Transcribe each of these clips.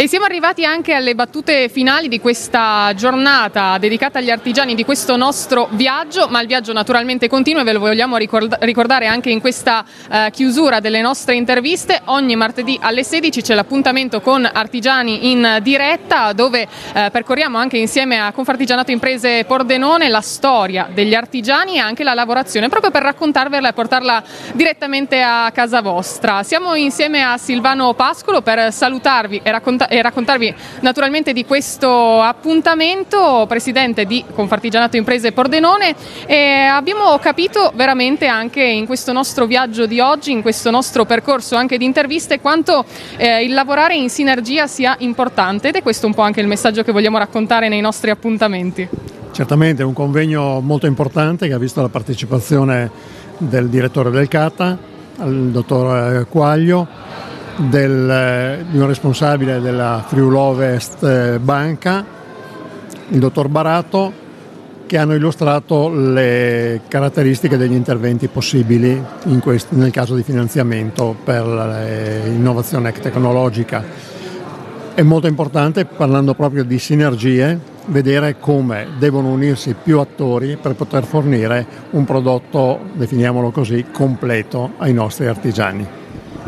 E siamo arrivati anche alle battute finali di questa giornata dedicata agli artigiani di questo nostro viaggio, ma il viaggio naturalmente continua e ve lo vogliamo ricordare anche in questa eh, chiusura delle nostre interviste. Ogni martedì alle 16 c'è l'appuntamento con Artigiani in diretta dove eh, percorriamo anche insieme a Confartigianato Imprese Pordenone la storia degli artigiani e anche la lavorazione, proprio per raccontarvela e portarla direttamente a casa vostra. Siamo insieme a Silvano Pascolo per salutarvi e raccontarvi e raccontarvi naturalmente di questo appuntamento, presidente di Confartigianato Imprese Pordenone. E abbiamo capito veramente anche in questo nostro viaggio di oggi, in questo nostro percorso anche di interviste, quanto eh, il lavorare in sinergia sia importante. Ed è questo un po' anche il messaggio che vogliamo raccontare nei nostri appuntamenti. Certamente è un convegno molto importante che ha visto la partecipazione del direttore del CATA, il dottor Quaglio, del, di un responsabile della Friuli Ovest eh, Banca, il dottor Barato, che hanno illustrato le caratteristiche degli interventi possibili questo, nel caso di finanziamento per l'innovazione tecnologica. È molto importante, parlando proprio di sinergie, vedere come devono unirsi più attori per poter fornire un prodotto, definiamolo così, completo ai nostri artigiani.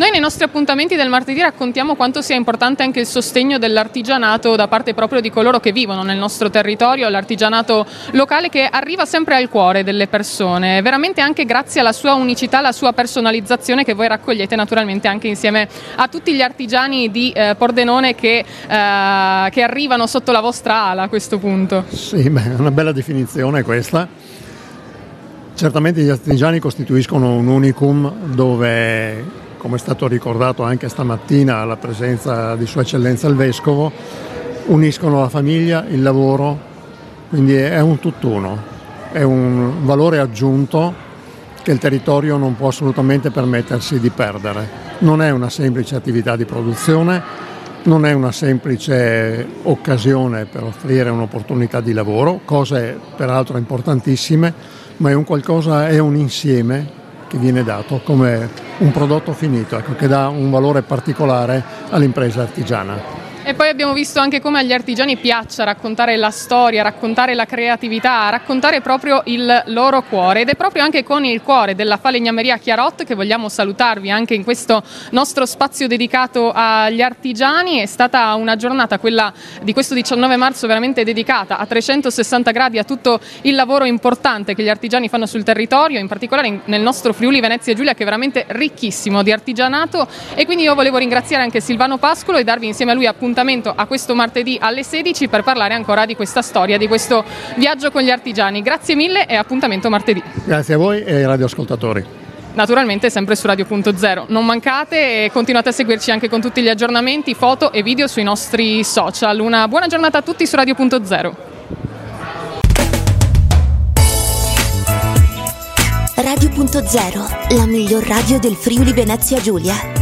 Noi nei nostri appuntamenti del martedì raccontiamo quanto sia importante anche il sostegno dell'artigianato da parte proprio di coloro che vivono nel nostro territorio, l'artigianato locale che arriva sempre al cuore delle persone, veramente anche grazie alla sua unicità, alla sua personalizzazione che voi raccogliete naturalmente anche insieme a tutti gli artigiani di eh, Pordenone che, eh, che arrivano sotto la vostra ala a questo punto. Sì, beh, una bella definizione questa. Certamente gli artigiani costituiscono un unicum dove come è stato ricordato anche stamattina alla presenza di Sua Eccellenza il Vescovo, uniscono la famiglia, il lavoro, quindi è un tutt'uno, è un valore aggiunto che il territorio non può assolutamente permettersi di perdere. Non è una semplice attività di produzione, non è una semplice occasione per offrire un'opportunità di lavoro, cose peraltro importantissime, ma è un qualcosa, è un insieme che viene dato come un prodotto finito, ecco, che dà un valore particolare all'impresa artigiana. E poi abbiamo visto anche come agli artigiani piaccia raccontare la storia, raccontare la creatività, raccontare proprio il loro cuore. Ed è proprio anche con il cuore della falegnameria Chiarot che vogliamo salutarvi anche in questo nostro spazio dedicato agli artigiani. È stata una giornata, quella di questo 19 marzo, veramente dedicata a 360 gradi a tutto il lavoro importante che gli artigiani fanno sul territorio, in particolare nel nostro Friuli Venezia Giulia che è veramente ricchissimo di artigianato. E quindi io volevo ringraziare anche Silvano Pascolo e darvi insieme a lui appuntamento appuntamento a questo martedì alle 16 per parlare ancora di questa storia, di questo viaggio con gli artigiani. Grazie mille e appuntamento martedì. Grazie a voi e ai radioascoltatori naturalmente sempre su Radio.0. Non mancate e continuate a seguirci anche con tutti gli aggiornamenti, foto e video sui nostri social. Una buona giornata a tutti su Radio.0. Radio.0, la miglior radio del Friuli Venezia Giulia.